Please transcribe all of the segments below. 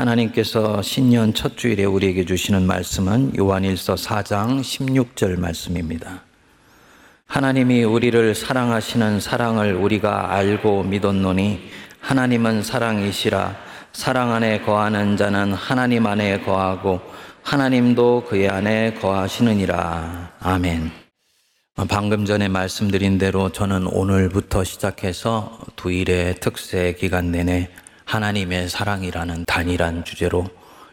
하나님께서 신년 첫 주일에 우리에게 주시는 말씀은 요한일서 4장 16절 말씀입니다. 하나님이 우리를 사랑하시는 사랑을 우리가 알고 믿었노니 하나님은 사랑이시라 사랑 안에 거하는 자는 하나님 안에 거하고 하나님도 그의 안에 거하시느니라. 아멘. 방금 전에 말씀드린 대로 저는 오늘부터 시작해서 두 일의 특세 기간 내내 하나님의 사랑이라는 단일한 주제로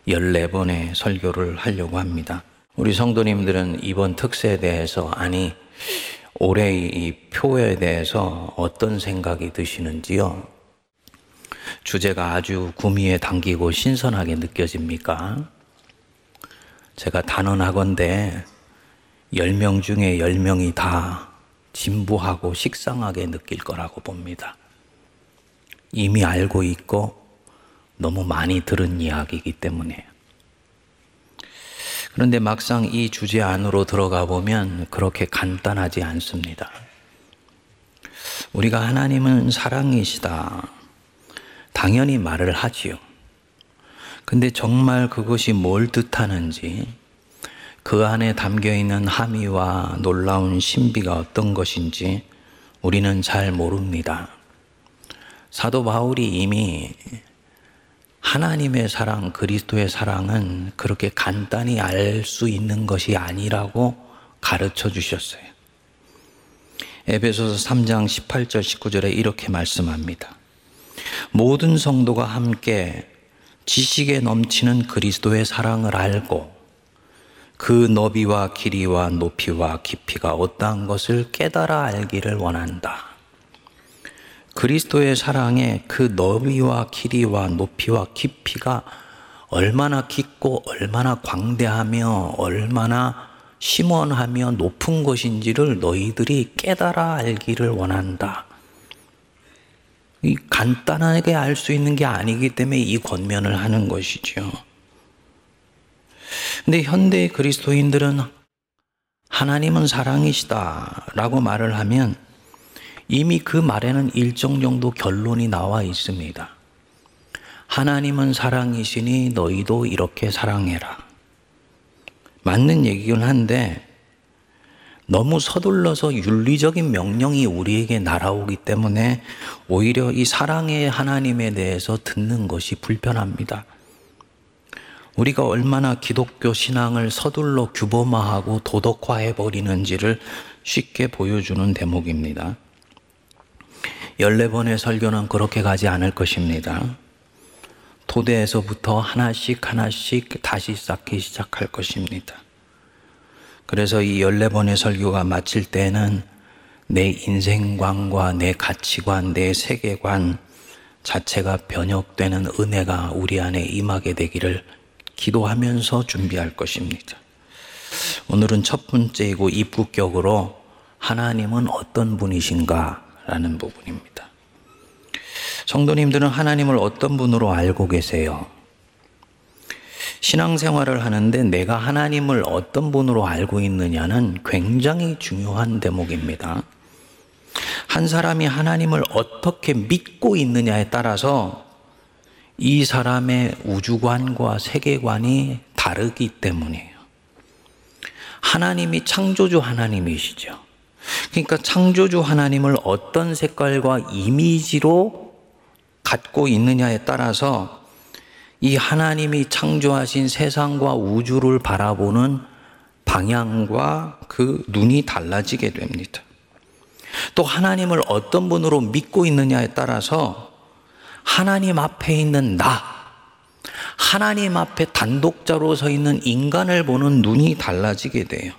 14번의 설교를 하려고 합니다. 우리 성도님들은 이번 특세에 대해서 아니 올해 이 표에 대해서 어떤 생각이 드시는지요? 주제가 아주 구미에 당기고 신선하게 느껴집니까? 제가 단언하건대 10명 중에 10명이 다 진부하고 식상하게 느낄 거라고 봅니다. 이미 알고 있고 너무 많이 들은 이야기이기 때문에. 그런데 막상 이 주제 안으로 들어가 보면 그렇게 간단하지 않습니다. 우리가 하나님은 사랑이시다. 당연히 말을 하지요. 근데 정말 그것이 뭘 뜻하는지, 그 안에 담겨 있는 함의와 놀라운 신비가 어떤 것인지 우리는 잘 모릅니다. 사도 바울이 이미 하나님의 사랑, 그리스도의 사랑은 그렇게 간단히 알 수 있는 것이 아니라고 가르쳐 주셨어요. 에베소서 3장 18절 19절에 이렇게 말씀합니다. 모든 성도가 함께 지식에 넘치는 그리스도의 사랑을 알고 그 너비와 길이와 높이와 깊이가 어떠한 것을 깨달아 알기를 원한다. 그리스도의 사랑의 그 너비와 길이와 높이와 깊이가 얼마나 깊고 얼마나 광대하며 얼마나 심원하며 높은 것인지를 너희들이 깨달아 알기를 원한다. 이 간단하게 알 수 있는 게 아니기 때문에 이 권면을 하는 것이죠. 근데 현대 그리스도인들은 하나님은 사랑이시다 라고 말을 하면 이미 그 말에는 일정 정도 결론이 나와 있습니다. 하나님은 사랑이시니 너희도 이렇게 사랑해라. 맞는 얘기긴 한데 너무 서둘러서 윤리적인 명령이 우리에게 날아오기 때문에 오히려 이 사랑의 하나님에 대해서 듣는 것이 불편합니다. 우리가 얼마나 기독교 신앙을 서둘러 규범화하고 도덕화해 버리는지를 쉽게 보여주는 대목입니다. 14번의 설교는 그렇게 가지 않을 것입니다. 토대에서부터 하나씩 하나씩 다시 쌓기 시작할 것입니다. 그래서 이 14번의 설교가 마칠 때는 내 인생관과 내 가치관, 내 세계관 자체가 변혁되는 은혜가 우리 안에 임하게 되기를 기도하면서 준비할 것입니다. 오늘은 첫 번째이고 입국격으로 하나님은 어떤 분이신가 라는 부분입니다. 성도님들은 하나님을 어떤 분으로 알고 계세요? 신앙생활을 하는데 내가 하나님을 어떤 분으로 알고 있느냐는 굉장히 중요한 대목입니다. 한 사람이 하나님을 어떻게 믿고 있느냐에 따라서 이 사람의 우주관과 세계관이 다르기 때문이에요. 하나님이 창조주 하나님이시죠. 그러니까 창조주 하나님을 어떤 색깔과 이미지로 갖고 있느냐에 따라서 이 하나님이 창조하신 세상과 우주를 바라보는 방향과 그 눈이 달라지게 됩니다. 또 하나님을 어떤 분으로 믿고 있느냐에 따라서 하나님 앞에 있는 나, 하나님 앞에 단독자로 서 있는 인간을 보는 눈이 달라지게 돼요.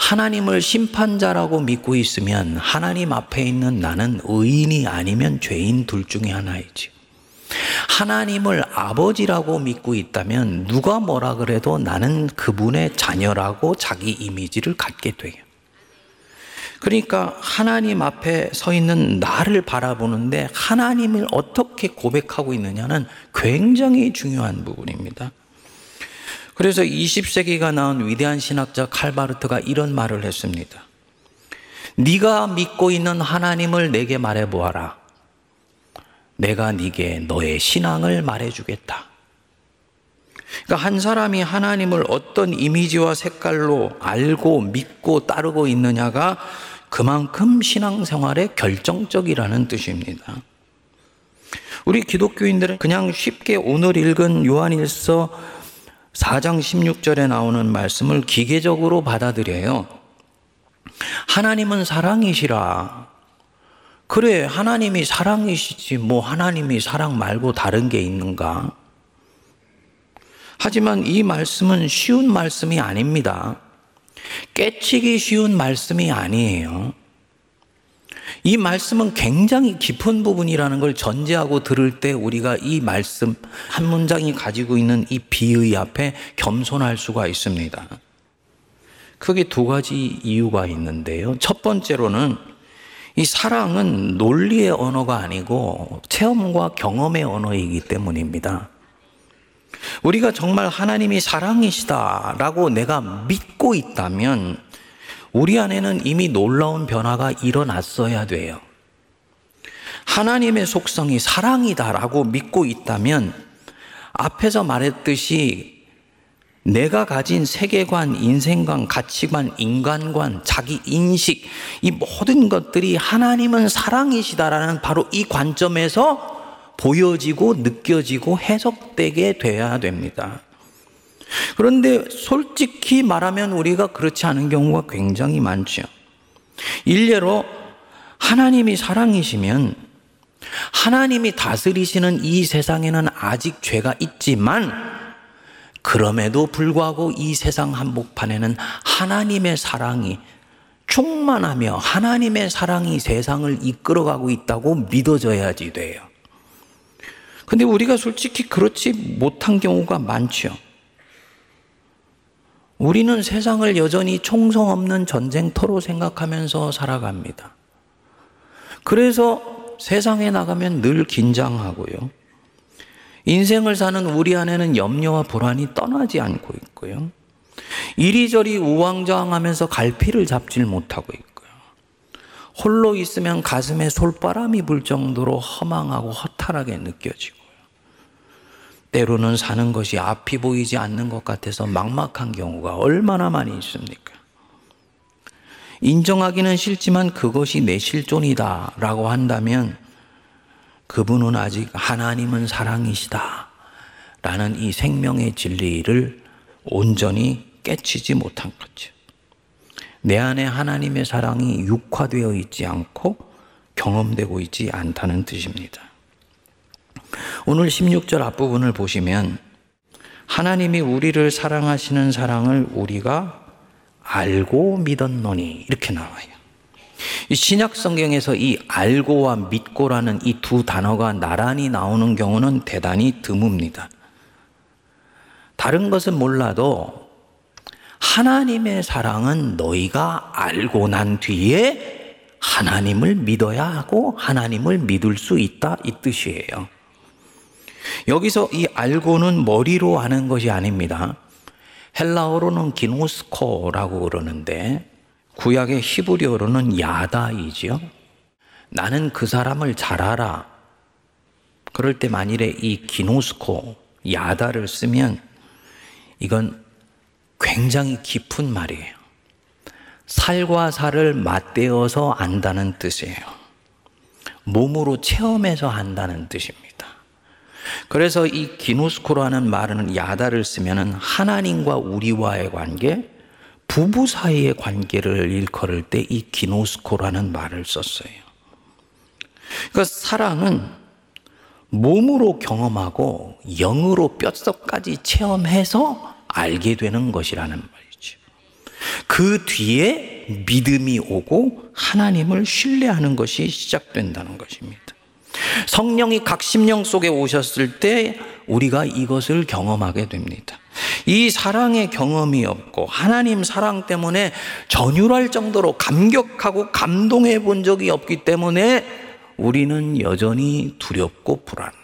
하나님을 심판자라고 믿고 있으면 하나님 앞에 있는 나는 의인이 아니면 죄인 둘 중에 하나이지. 하나님을 아버지라고 믿고 있다면 누가 뭐라 그래도 나는 그분의 자녀라고 자기 이미지를 갖게 돼요. 그러니까 하나님 앞에 서 있는 나를 바라보는데 하나님을 어떻게 고백하고 있느냐는 굉장히 중요한 부분입니다. 그래서 20세기가 나온 위대한 신학자 칼바르트가 이런 말을 했습니다. 네가 믿고 있는 하나님을 내게 말해 보아라. 내가 네게 너의 신앙을 말해 주겠다. 그러니까 한 사람이 하나님을 어떤 이미지와 색깔로 알고 믿고 따르고 있느냐가 그만큼 신앙생활에 결정적이라는 뜻입니다. 우리 기독교인들은 그냥 쉽게 오늘 읽은 요한일서 4장 16절에 나오는 말씀을 기계적으로 받아들여요. 하나님은 사랑이시라. 그래, 하나님이 사랑이시지, 뭐 하나님이 사랑 말고 다른 게 있는가? 하지만 이 말씀은 쉬운 말씀이 아닙니다. 깨치기 쉬운 말씀이 아니에요. 이 말씀은 굉장히 깊은 부분이라는 걸 전제하고 들을 때 우리가 이 말씀 한 문장이 가지고 있는 이 비의 앞에 겸손할 수가 있습니다. 크게 두 가지 이유가 있는데요. 첫 번째로는 이 사랑은 논리의 언어가 아니고 체험과 경험의 언어이기 때문입니다. 우리가 정말 하나님이 사랑이시다라고 내가 믿고 있다면 우리 안에는 이미 놀라운 변화가 일어났어야 돼요. 하나님의 속성이 사랑이다라고 믿고 있다면 앞에서 말했듯이 내가 가진 세계관, 인생관, 가치관, 인간관, 자기 인식, 이 모든 것들이 하나님은 사랑이시다라는 바로 이 관점에서 보여지고 느껴지고 해석되게 돼야 됩니다. 그런데 솔직히 말하면 우리가 그렇지 않은 경우가 굉장히 많죠. 일례로 하나님이 사랑이시면 하나님이 다스리시는 이 세상에는 아직 죄가 있지만 그럼에도 불구하고 이 세상 한복판에는 하나님의 사랑이 충만하며 하나님의 사랑이 세상을 이끌어가고 있다고 믿어져야지 돼요. 근데 우리가 솔직히 그렇지 못한 경우가 많죠. 우리는 세상을 여전히 총성 없는 전쟁터로 생각하면서 살아갑니다. 그래서 세상에 나가면 늘 긴장하고요. 인생을 사는 우리 안에는 염려와 불안이 떠나지 않고 있고요. 이리저리 우왕좌왕하면서 갈피를 잡질 못하고 있고요. 홀로 있으면 가슴에 솔바람이 불 정도로 허망하고 허탈하게 느껴지고 때로는 사는 것이 앞이 보이지 않는 것 같아서 막막한 경우가 얼마나 많이 있습니까? 인정하기는 싫지만 그것이 내 실존이다 라고 한다면 그분은 아직 하나님은 사랑이시다 라는 이 생명의 진리를 온전히 깨치지 못한 거죠. 내 안에 하나님의 사랑이 육화되어 있지 않고 경험되고 있지 않다는 뜻입니다. 오늘 16절 앞부분을 보시면 하나님이 우리를 사랑하시는 사랑을 우리가 알고 믿었노니 이렇게 나와요. 이 신약 성경에서 이 알고와 믿고라는 이 두 단어가 나란히 나오는 경우는 대단히 드뭅니다. 다른 것은 몰라도 하나님의 사랑은 너희가 알고 난 뒤에 하나님을 믿어야 하고 하나님을 믿을 수 있다 이 뜻이에요. 여기서 이 알고는 머리로 아는 것이 아닙니다. 헬라어로는 기노스코라고 그러는데 구약의 히브리어로는 야다이지요. 나는 그 사람을 잘 알아. 그럴 때 만일에 이 기노스코, 야다를 쓰면 이건 굉장히 깊은 말이에요. 살과 살을 맞대어서 안다는 뜻이에요. 몸으로 체험해서 한다는 뜻입니다. 그래서 이 기누스코라는 말은 야다를 쓰면은 하나님과 우리와의 관계, 부부 사이의 관계를 일컬을 때 이 기노스코라는 말을 썼어요. 그러니까 사랑은 몸으로 경험하고 영으로 뼛속까지 체험해서 알게 되는 것이라는 말이죠. 그 뒤에 믿음이 오고 하나님을 신뢰하는 것이 시작된다는 것입니다. 성령이 각 심령 속에 오셨을 때 우리가 이것을 경험하게 됩니다. 이 사랑의 경험이 없고 하나님 사랑 때문에 전율할 정도로 감격하고 감동해 본 적이 없기 때문에 우리는 여전히 두렵고 불안해.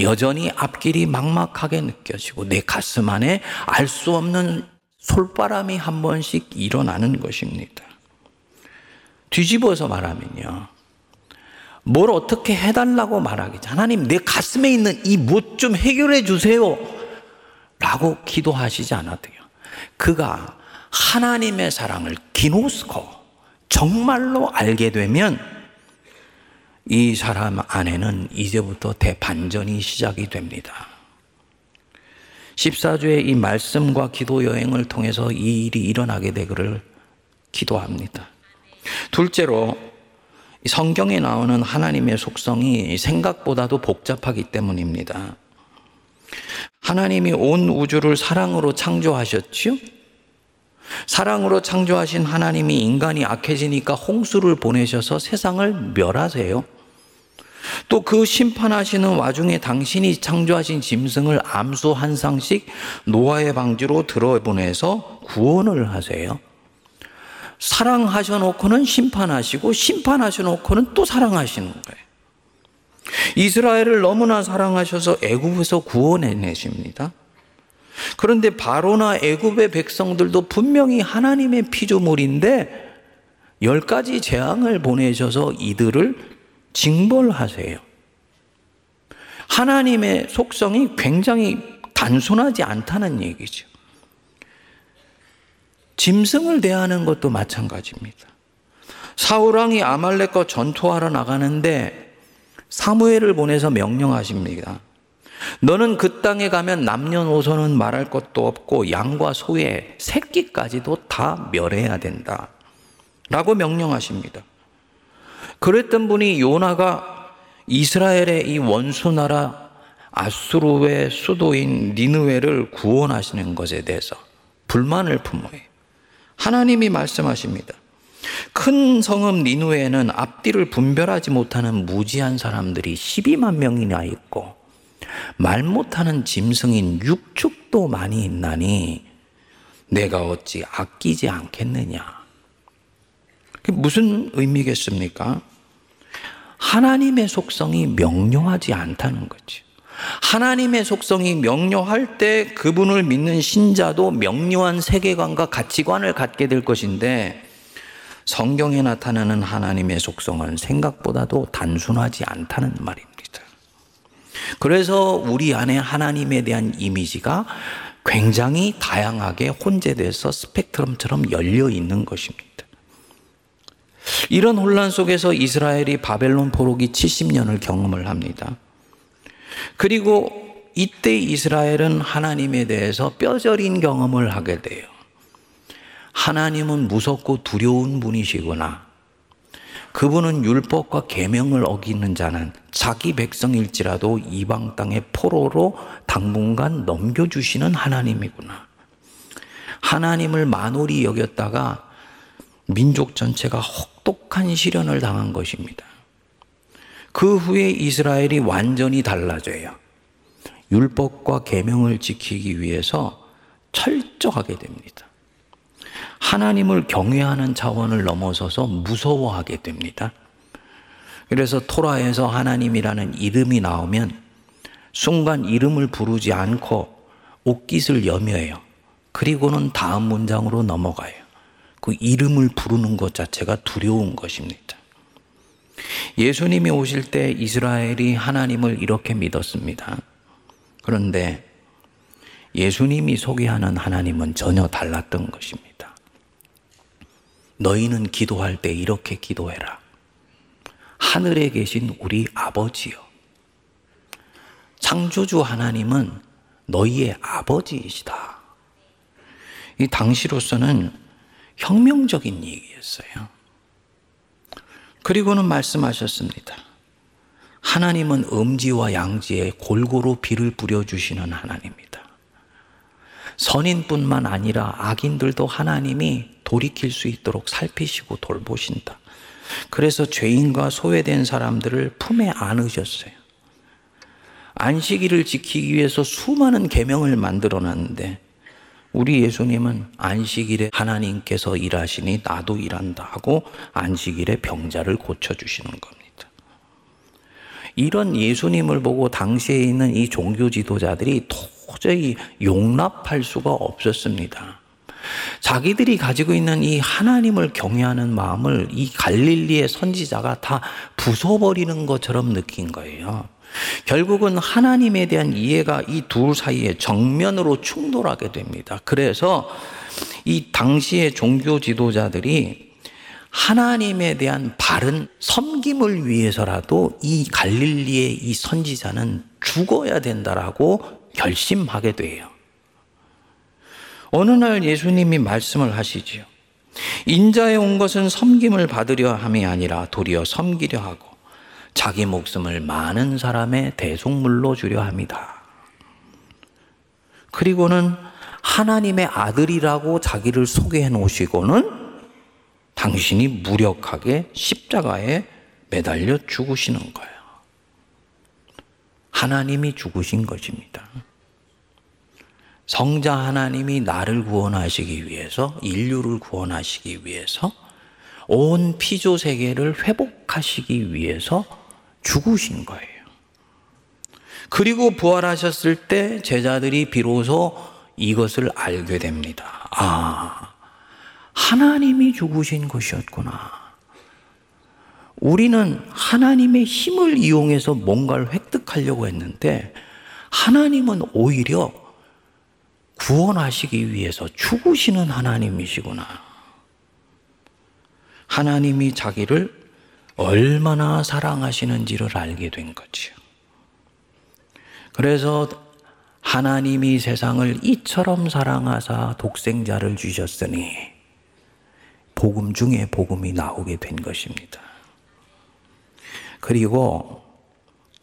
여전히 앞길이 막막하게 느껴지고 내 가슴 안에 알 수 없는 솔바람이 한 번씩 일어나는 것입니다. 뒤집어서 말하면요. 뭘 어떻게 해달라고 말하기. 하나님, 내 가슴에 있는 이못좀 해결해 주세요. 라고 기도하시지 않아도요. 그가 하나님의 사랑을 기노스코 정말로 알게 되면 이 사람 안에는 이제부터 대반전이 시작이 됩니다. 14주의 이 말씀과 기도 여행을 통해서 이 일이 일어나게 되기를 기도합니다. 둘째로 성경에 나오는 하나님의 속성이 생각보다도 복잡하기 때문입니다. 하나님이 온 우주를 사랑으로 창조하셨지요? 사랑으로 창조하신 하나님이 인간이 악해지니까 홍수를 보내셔서 세상을 멸하세요. 또 그 심판하시는 와중에 당신이 창조하신 짐승을 암수 한 상씩 노아의 방지로 들어보내서 구원을 하세요. 사랑하셔 놓고는 심판하시고 심판하셔 놓고는 또 사랑하시는 거예요. 이스라엘을 너무나 사랑하셔서 애굽에서 구원해 내십니다. 그런데 바로나 애굽의 백성들도 분명히 하나님의 피조물인데 열 가지 재앙을 보내셔서 이들을 징벌하세요. 하나님의 속성이 굉장히 단순하지 않다는 얘기죠. 짐승을 대하는 것도 마찬가지입니다. 사우랑이 아말렉과 전투하러 나가는데 사무엘을 보내서 명령하십니다. 너는 그 땅에 가면 남녀노소는 말할 것도 없고 양과 소의 새끼까지도 다 멸해야 된다. 라고 명령하십니다. 그랬던 분이 요나가 이스라엘의 이 원수 나라 아수르의 수도인 니느웨를 구원하시는 것에 대해서 불만을 품어요. 하나님이 말씀하십니다. 큰 성읍 니누에는 앞뒤를 분별하지 못하는 무지한 사람들이 12만 명이나 있고 말 못하는 짐승인 육축도 많이 있나니 내가 어찌 아끼지 않겠느냐. 무슨 의미겠습니까? 하나님의 속성이 명료하지 않다는 거죠. 하나님의 속성이 명료할 때 그분을 믿는 신자도 명료한 세계관과 가치관을 갖게 될 것인데 성경에 나타나는 하나님의 속성은 생각보다도 단순하지 않다는 말입니다. 그래서 우리 안에 하나님에 대한 이미지가 굉장히 다양하게 혼재돼서 스펙트럼처럼 열려 있는 것입니다. 이런 혼란 속에서 이스라엘이 바벨론 포로기 70년을 경험을 합니다. 그리고 이때 이스라엘은 하나님에 대해서 뼈저린 경험을 하게 돼요. 하나님은 무섭고 두려운 분이시구나. 그분은 율법과 계명을 어기는 자는 자기 백성일지라도 이방 땅의 포로로 당분간 넘겨주시는 하나님이구나. 하나님을 만홀히 여겼다가 민족 전체가 혹독한 시련을 당한 것입니다. 그 후에 이스라엘이 완전히 달라져요. 율법과 계명을 지키기 위해서 철저하게 됩니다. 하나님을 경외하는 차원을 넘어서서 무서워하게 됩니다. 그래서 토라에서 하나님이라는 이름이 나오면 순간 이름을 부르지 않고 옷깃을 여며요. 그리고는 다음 문장으로 넘어가요. 그 이름을 부르는 것 자체가 두려운 것입니다. 예수님이 오실 때 이스라엘이 하나님을 이렇게 믿었습니다. 그런데 예수님이 소개하는 하나님은 전혀 달랐던 것입니다. 너희는 기도할 때 이렇게 기도해라. 하늘에 계신 우리 아버지요. 창조주 하나님은 너희의 아버지이시다. 이 당시로서는 혁명적인 얘기였어요. 그리고는 말씀하셨습니다. 하나님은 음지와 양지에 골고루 비를 뿌려주시는 하나님입니다. 선인뿐만 아니라 악인들도 하나님이 돌이킬 수 있도록 살피시고 돌보신다. 그래서 죄인과 소외된 사람들을 품에 안으셨어요. 안식일을 지키기 위해서 수많은 계명을 만들어 놨는데 우리 예수님은 안식일에 하나님께서 일하시니 나도 일한다 하고 안식일에 병자를 고쳐주시는 겁니다. 이런 예수님을 보고 당시에 있는 이 종교 지도자들이 도저히 용납할 수가 없었습니다. 자기들이 가지고 있는 이 하나님을 경외하는 마음을 이 갈릴리의 선지자가 다 부숴버리는 것처럼 느낀 거예요. 결국은 하나님에 대한 이해가 이 둘 사이에 정면으로 충돌하게 됩니다. 그래서 이 당시의 종교 지도자들이 하나님에 대한 바른 섬김을 위해서라도 이 갈릴리의 이 선지자는 죽어야 된다라고 결심하게 돼요. 어느 날 예수님이 말씀을 하시지요. 인자에 온 것은 섬김을 받으려 함이 아니라 도리어 섬기려 하고 자기 목숨을 많은 사람의 대속물로 주려 합니다. 그리고는 하나님의 아들이라고 자기를 소개해 놓으시고는 당신이 무력하게 십자가에 매달려 죽으시는 거예요. 하나님이 죽으신 것입니다. 성자 하나님이 나를 구원하시기 위해서, 인류를 구원하시기 위해서, 온 피조 세계를 회복하시기 위해서 죽으신 거예요. 그리고 부활하셨을 때 제자들이 비로소 이것을 알게 됩니다. 아, 하나님이 죽으신 것이었구나. 우리는 하나님의 힘을 이용해서 뭔가를 획득하려고 했는데 하나님은 오히려 구원하시기 위해서 죽으시는 하나님이시구나. 하나님이 자기를 얼마나 사랑하시는지를 알게 된 거지요. 그래서 하나님이 세상을 이처럼 사랑하사 독생자를 주셨으니 복음 중에 복음이 나오게 된 것입니다. 그리고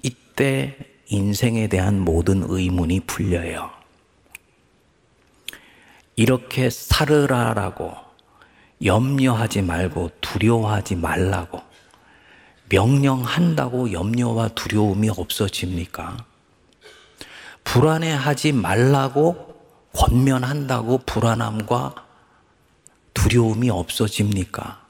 이때 인생에 대한 모든 의문이 풀려요. 이렇게 살으라라고 염려하지 말고 두려워하지 말라고 명령한다고 염려와 두려움이 없어집니까? 불안해하지 말라고 권면한다고 불안함과 두려움이 없어집니까?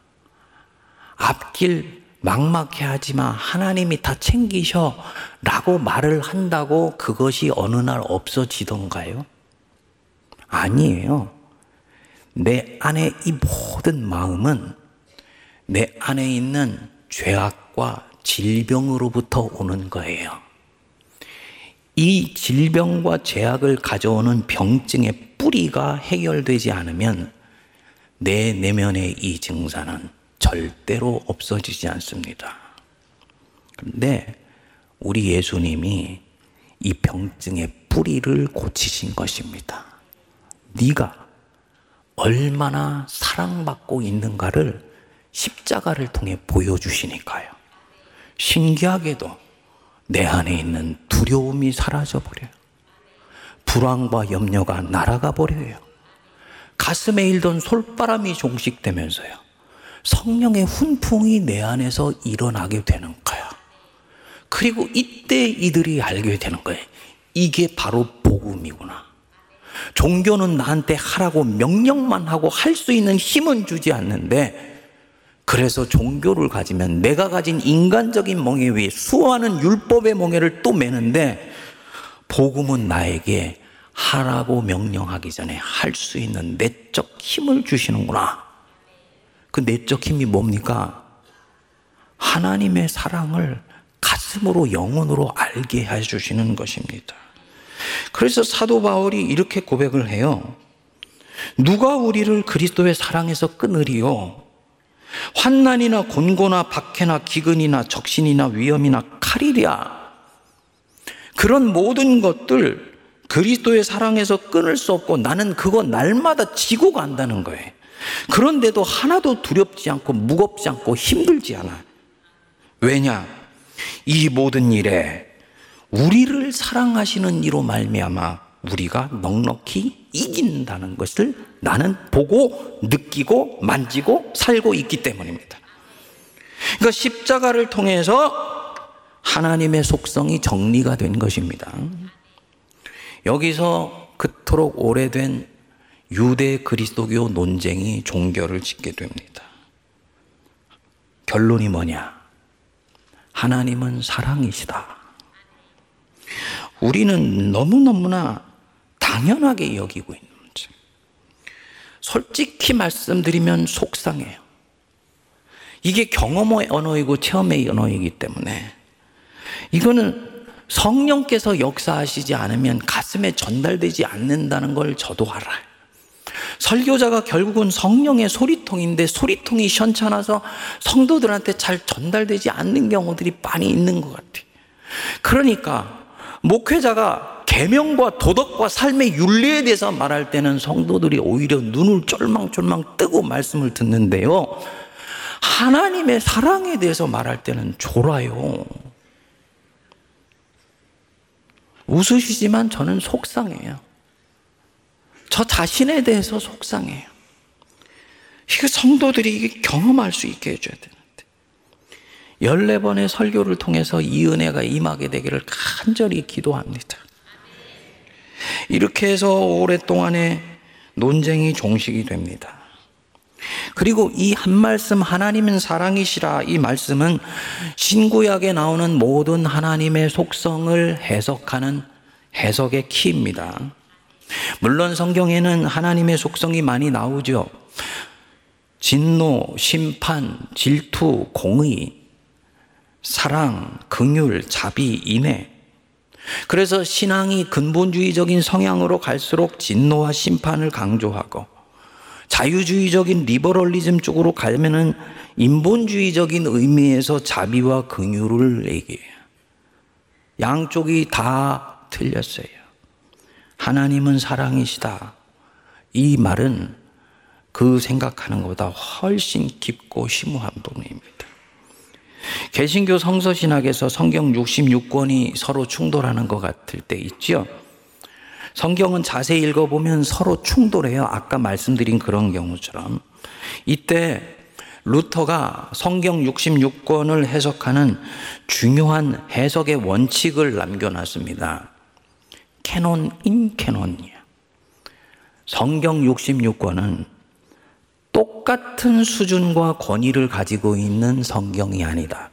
앞길 막막해 하지만 하나님이 다 챙기셔 라고 말을 한다고 그것이 어느 날 없어지던가요? 아니에요. 내 안에 이 모든 마음은 내 안에 있는 죄악과 질병으로부터 오는 거예요. 이 질병과 죄악을 가져오는 병증의 뿌리가 해결되지 않으면 내 내면의 이 증상은 절대로 없어지지 않습니다. 그런데 우리 예수님이 이 병증의 뿌리를 고치신 것입니다. 네가 얼마나 사랑받고 있는가를 십자가를 통해 보여주시니까요. 신기하게도 내 안에 있는 두려움이 사라져 버려요. 불안과 염려가 날아가 버려요. 가슴에 일던 솔바람이 종식되면서요. 성령의 훈풍이 내 안에서 일어나게 되는 거야. 그리고 이때 이들이 알게 되는 거예요. 이게 바로 복음이구나. 종교는 나한테 하라고 명령만 하고 할 수 있는 힘은 주지 않는데, 그래서 종교를 가지면 내가 가진 인간적인 멍에 위해 수많은 율법의 멍에를 또 매는데, 복음은 나에게 하라고 명령하기 전에 할 수 있는 내적 힘을 주시는구나. 그 내적 힘이 뭡니까? 하나님의 사랑을 가슴으로 영혼으로 알게 해주시는 것입니다. 그래서 사도 바울이 이렇게 고백을 해요. 누가 우리를 그리스도의 사랑에서 끊으리요? 환난이나 곤고나 박해나 기근이나 적신이나 위험이나 칼이랴. 그런 모든 것들 그리스도의 사랑에서 끊을 수 없고 나는 그거 날마다 지고 간다는 거예요. 그런데도 하나도 두렵지 않고 무겁지 않고 힘들지 않아. 왜냐? 이 모든 일에 우리를 사랑하시는 이로 말미암아 우리가 넉넉히 이긴다는 것을 나는 보고 느끼고 만지고 살고 있기 때문입니다. 그러니까 십자가를 통해서 하나님의 속성이 정리가 된 것입니다. 여기서 그토록 오래된 유대 그리스도교 논쟁이 종결을 짓게 됩니다. 결론이 뭐냐? 하나님은 사랑이시다. 우리는 너무너무나 당연하게 여기고 있는 문제. 솔직히 말씀드리면 속상해요. 이게 경험의 언어이고 체험의 언어이기 때문에 이거는 성령께서 역사하시지 않으면 가슴에 전달되지 않는다는 걸 저도 알아요. 설교자가 결국은 성령의 소리통인데 소리통이 현찮아서 성도들한테 잘 전달되지 않는 경우들이 많이 있는 것 같아요. 그러니까 목회자가 계명과 도덕과 삶의 윤리에 대해서 말할 때는 성도들이 오히려 눈을 쫄망쫄망 뜨고 말씀을 듣는데요. 하나님의 사랑에 대해서 말할 때는 졸아요. 웃으시지만 저는 속상해요. 저 자신에 대해서 속상해요. 이게 성도들이 이게 경험할 수 있게 해줘야 되는데. 14번의 설교를 통해서 이 은혜가 임하게 되기를 간절히 기도합니다. 이렇게 해서 오랫동안의 논쟁이 종식이 됩니다. 그리고 이 한 말씀 하나님은 사랑이시라 이 말씀은 신구약에 나오는 모든 하나님의 속성을 해석하는 해석의 키입니다. 물론 성경에는 하나님의 속성이 많이 나오죠. 진노, 심판, 질투, 공의, 사랑, 긍휼, 자비, 인애. 그래서 신앙이 근본주의적인 성향으로 갈수록 진노와 심판을 강조하고 자유주의적인 리버럴리즘 쪽으로 가면은 인본주의적인 의미에서 자비와 긍휼을 얘기해요. 양쪽이 다 틀렸어요. 하나님은 사랑이시다. 이 말은 그 생각하는 것보다 훨씬 깊고 심오한 부분입니다. 개신교 성서신학에서 성경 66권이 서로 충돌하는 것 같을 때 있죠. 성경은 자세히 읽어보면 서로 충돌해요. 아까 말씀드린 그런 경우처럼. 이때 루터가 성경 66권을 해석하는 중요한 해석의 원칙을 남겨놨습니다. canon in canon이야. 성경 66권은 똑같은 수준과 권위를 가지고 있는 성경이 아니다.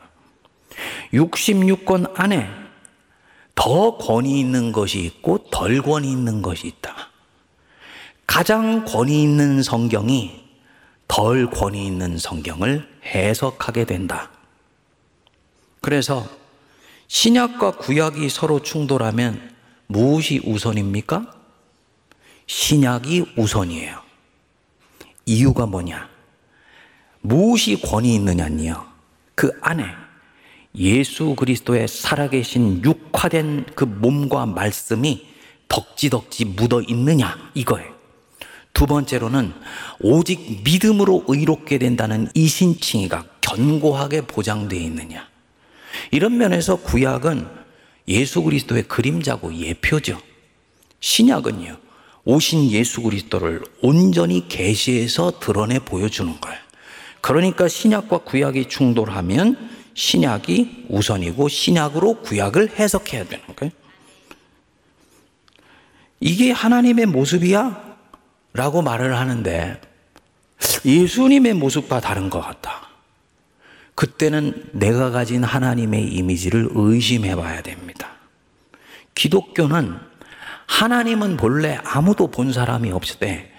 66권 안에 더 권위 있는 것이 있고 덜 권위 있는 것이 있다. 가장 권위 있는 성경이 덜 권위 있는 성경을 해석하게 된다. 그래서 신약과 구약이 서로 충돌하면 무엇이 우선입니까? 신약이 우선이에요. 이유가 뭐냐? 무엇이 권위 있느냐니요. 그 안에 예수 그리스도의 살아계신 육화된 그 몸과 말씀이 덕지덕지 묻어 있느냐 이거예요. 두 번째로는 오직 믿음으로 의롭게 된다는 이 신칭의가 견고하게 보장되어 있느냐. 이런 면에서 구약은 예수 그리스도의 그림자고 예표죠. 신약은요. 오신 예수 그리스도를 온전히 계시해서 드러내 보여주는 거예요. 그러니까 신약과 구약이 충돌하면 신약이 우선이고 신약으로 구약을 해석해야 되는 거예요. 이게 하나님의 모습이야? 라고 말을 하는데 예수님의 모습과 다른 것 같다. 그때는 내가 가진 하나님의 이미지를 의심해 봐야 됩니다. 기독교는 하나님은 본래 아무도 본 사람이 없을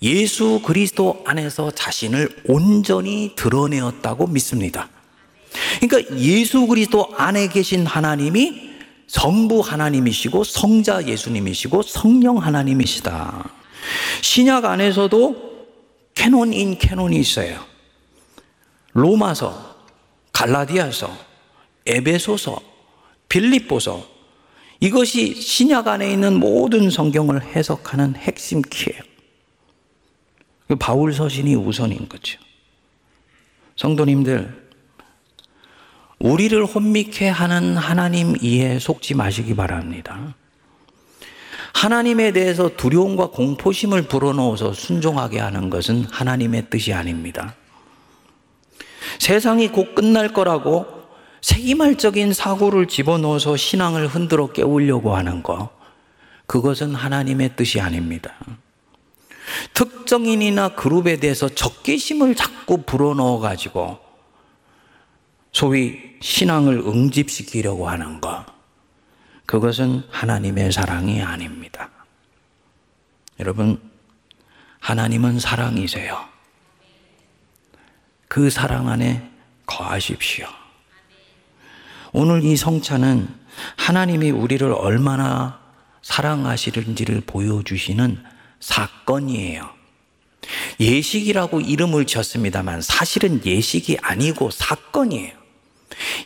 예수 그리스도 안에서 자신을 온전히 드러내었다고 믿습니다. 그러니까 예수 그리스도 안에 계신 하나님이 성부 하나님이시고 성자 예수님이시고 성령 하나님이시다. 신약 안에서도 canon in canon이 있어요. 로마서, 갈라디아서, 에베소서, 빌립보서 이것이 신약 안에 있는 모든 성경을 해석하는 핵심 키예요. 그 바울 서신이 우선인 거죠. 성도님들 우리를 혼미케 하는 하나님 이해 속지 마시기 바랍니다. 하나님에 대해서 두려움과 공포심을 불어넣어서 순종하게 하는 것은 하나님의 뜻이 아닙니다. 세상이 곧 끝날 거라고 세기말적인 사고를 집어넣어서 신앙을 흔들어 깨우려고 하는 것, 그것은 하나님의 뜻이 아닙니다. 특정인이나 그룹에 대해서 적개심을 자꾸 불어넣어 가지고 소위 신앙을 응집시키려고 하는 것, 그것은 하나님의 사랑이 아닙니다. 여러분, 하나님은 사랑이세요. 그 사랑 안에 거하십시오. 오늘 이 성찬은 하나님이 우리를 얼마나 사랑하시는지를 보여주시는 사건이에요. 예식이라고 이름을 지었습니다만 사실은 예식이 아니고 사건이에요.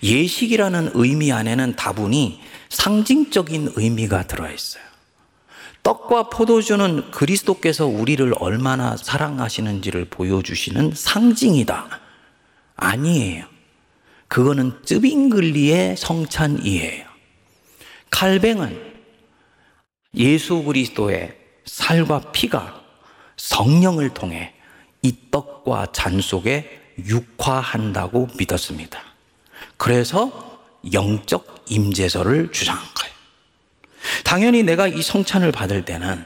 예식이라는 의미 안에는 다분히 상징적인 의미가 들어 있어요. 떡과 포도주는 그리스도께서 우리를 얼마나 사랑하시는지를 보여주시는 상징이다. 아니에요. 그거는 쯔빙글리의 성찬이에요. 칼뱅은 예수 그리스도의 살과 피가 성령을 통해 이 떡과 잔 속에 육화한다고 믿었습니다. 그래서 영적 임재서를 주장한 거예요. 당연히 내가 이 성찬을 받을 때는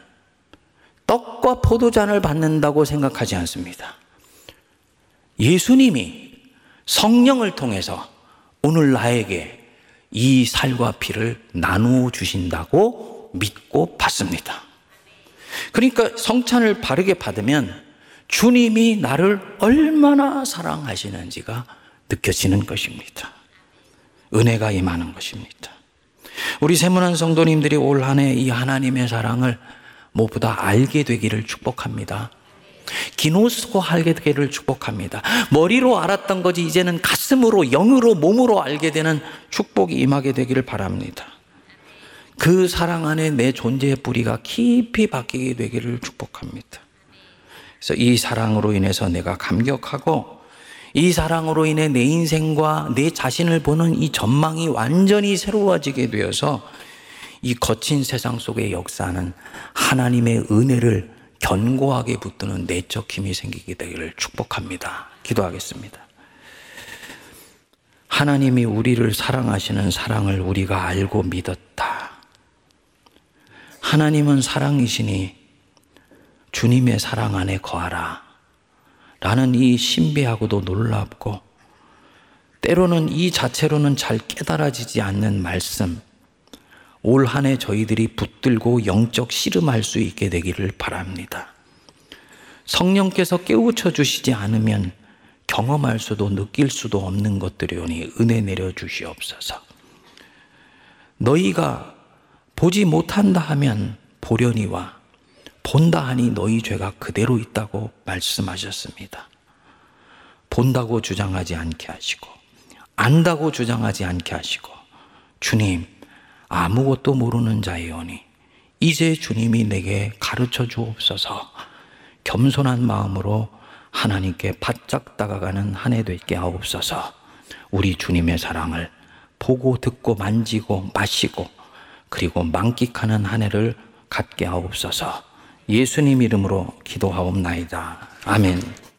떡과 포도잔을 받는다고 생각하지 않습니다. 예수님이 성령을 통해서 오늘 나에게 이 살과 피를 나누어 주신다고 믿고 받습니다. 그러니까 성찬을 바르게 받으면 주님이 나를 얼마나 사랑하시는지가 느껴지는 것입니다. 은혜가 임하는 것입니다. 우리 세문안 성도님들이 올 한 해 이 하나님의 사랑을 무엇보다 알게 되기를 축복합니다. 기노스고 알게 되기를 축복합니다. 머리로 알았던 것이 이제는 가슴으로, 영으로, 몸으로 알게 되는 축복이 임하게 되기를 바랍니다. 그 사랑 안에 내 존재의 뿌리가 깊이 박히게 되기를 축복합니다. 그래서 이 사랑으로 인해서 내가 감격하고 이 사랑으로 인해 내 인생과 내 자신을 보는 이 전망이 완전히 새로워지게 되어서 이 거친 세상 속의 역사는 하나님의 은혜를 견고하게 붙드는 내적 힘이 생기게 되기를 축복합니다. 기도하겠습니다. 하나님이 우리를 사랑하시는 사랑을 우리가 알고 믿었다. 하나님은 사랑이시니 주님의 사랑 안에 거하라. 라는 이 신비하고도 놀랍고 때로는 이 자체로는 잘 깨달아지지 않는 말씀, 올 한 해 저희들이 붙들고 영적 씨름할 수 있게 되기를 바랍니다. 성령께서 깨우쳐 주시지 않으면 경험할 수도 느낄 수도 없는 것들이오니 은혜 내려 주시옵소서. 너희가 보지 못한다 하면 보려니와 본다 하니 너희 죄가 그대로 있다고 말씀하셨습니다. 본다고 주장하지 않게 하시고, 안다고 주장하지 않게 하시고, 주님, 아무것도 모르는 자이오니, 이제 주님이 내게 가르쳐 주옵소서, 겸손한 마음으로 하나님께 바짝 다가가는 한 해 되게 하옵소서, 우리 주님의 사랑을 보고 듣고 만지고 마시고, 그리고 만끽하는 한 해를 갖게 하옵소서, 예수님 이름으로 기도하옵나이다. 아멘.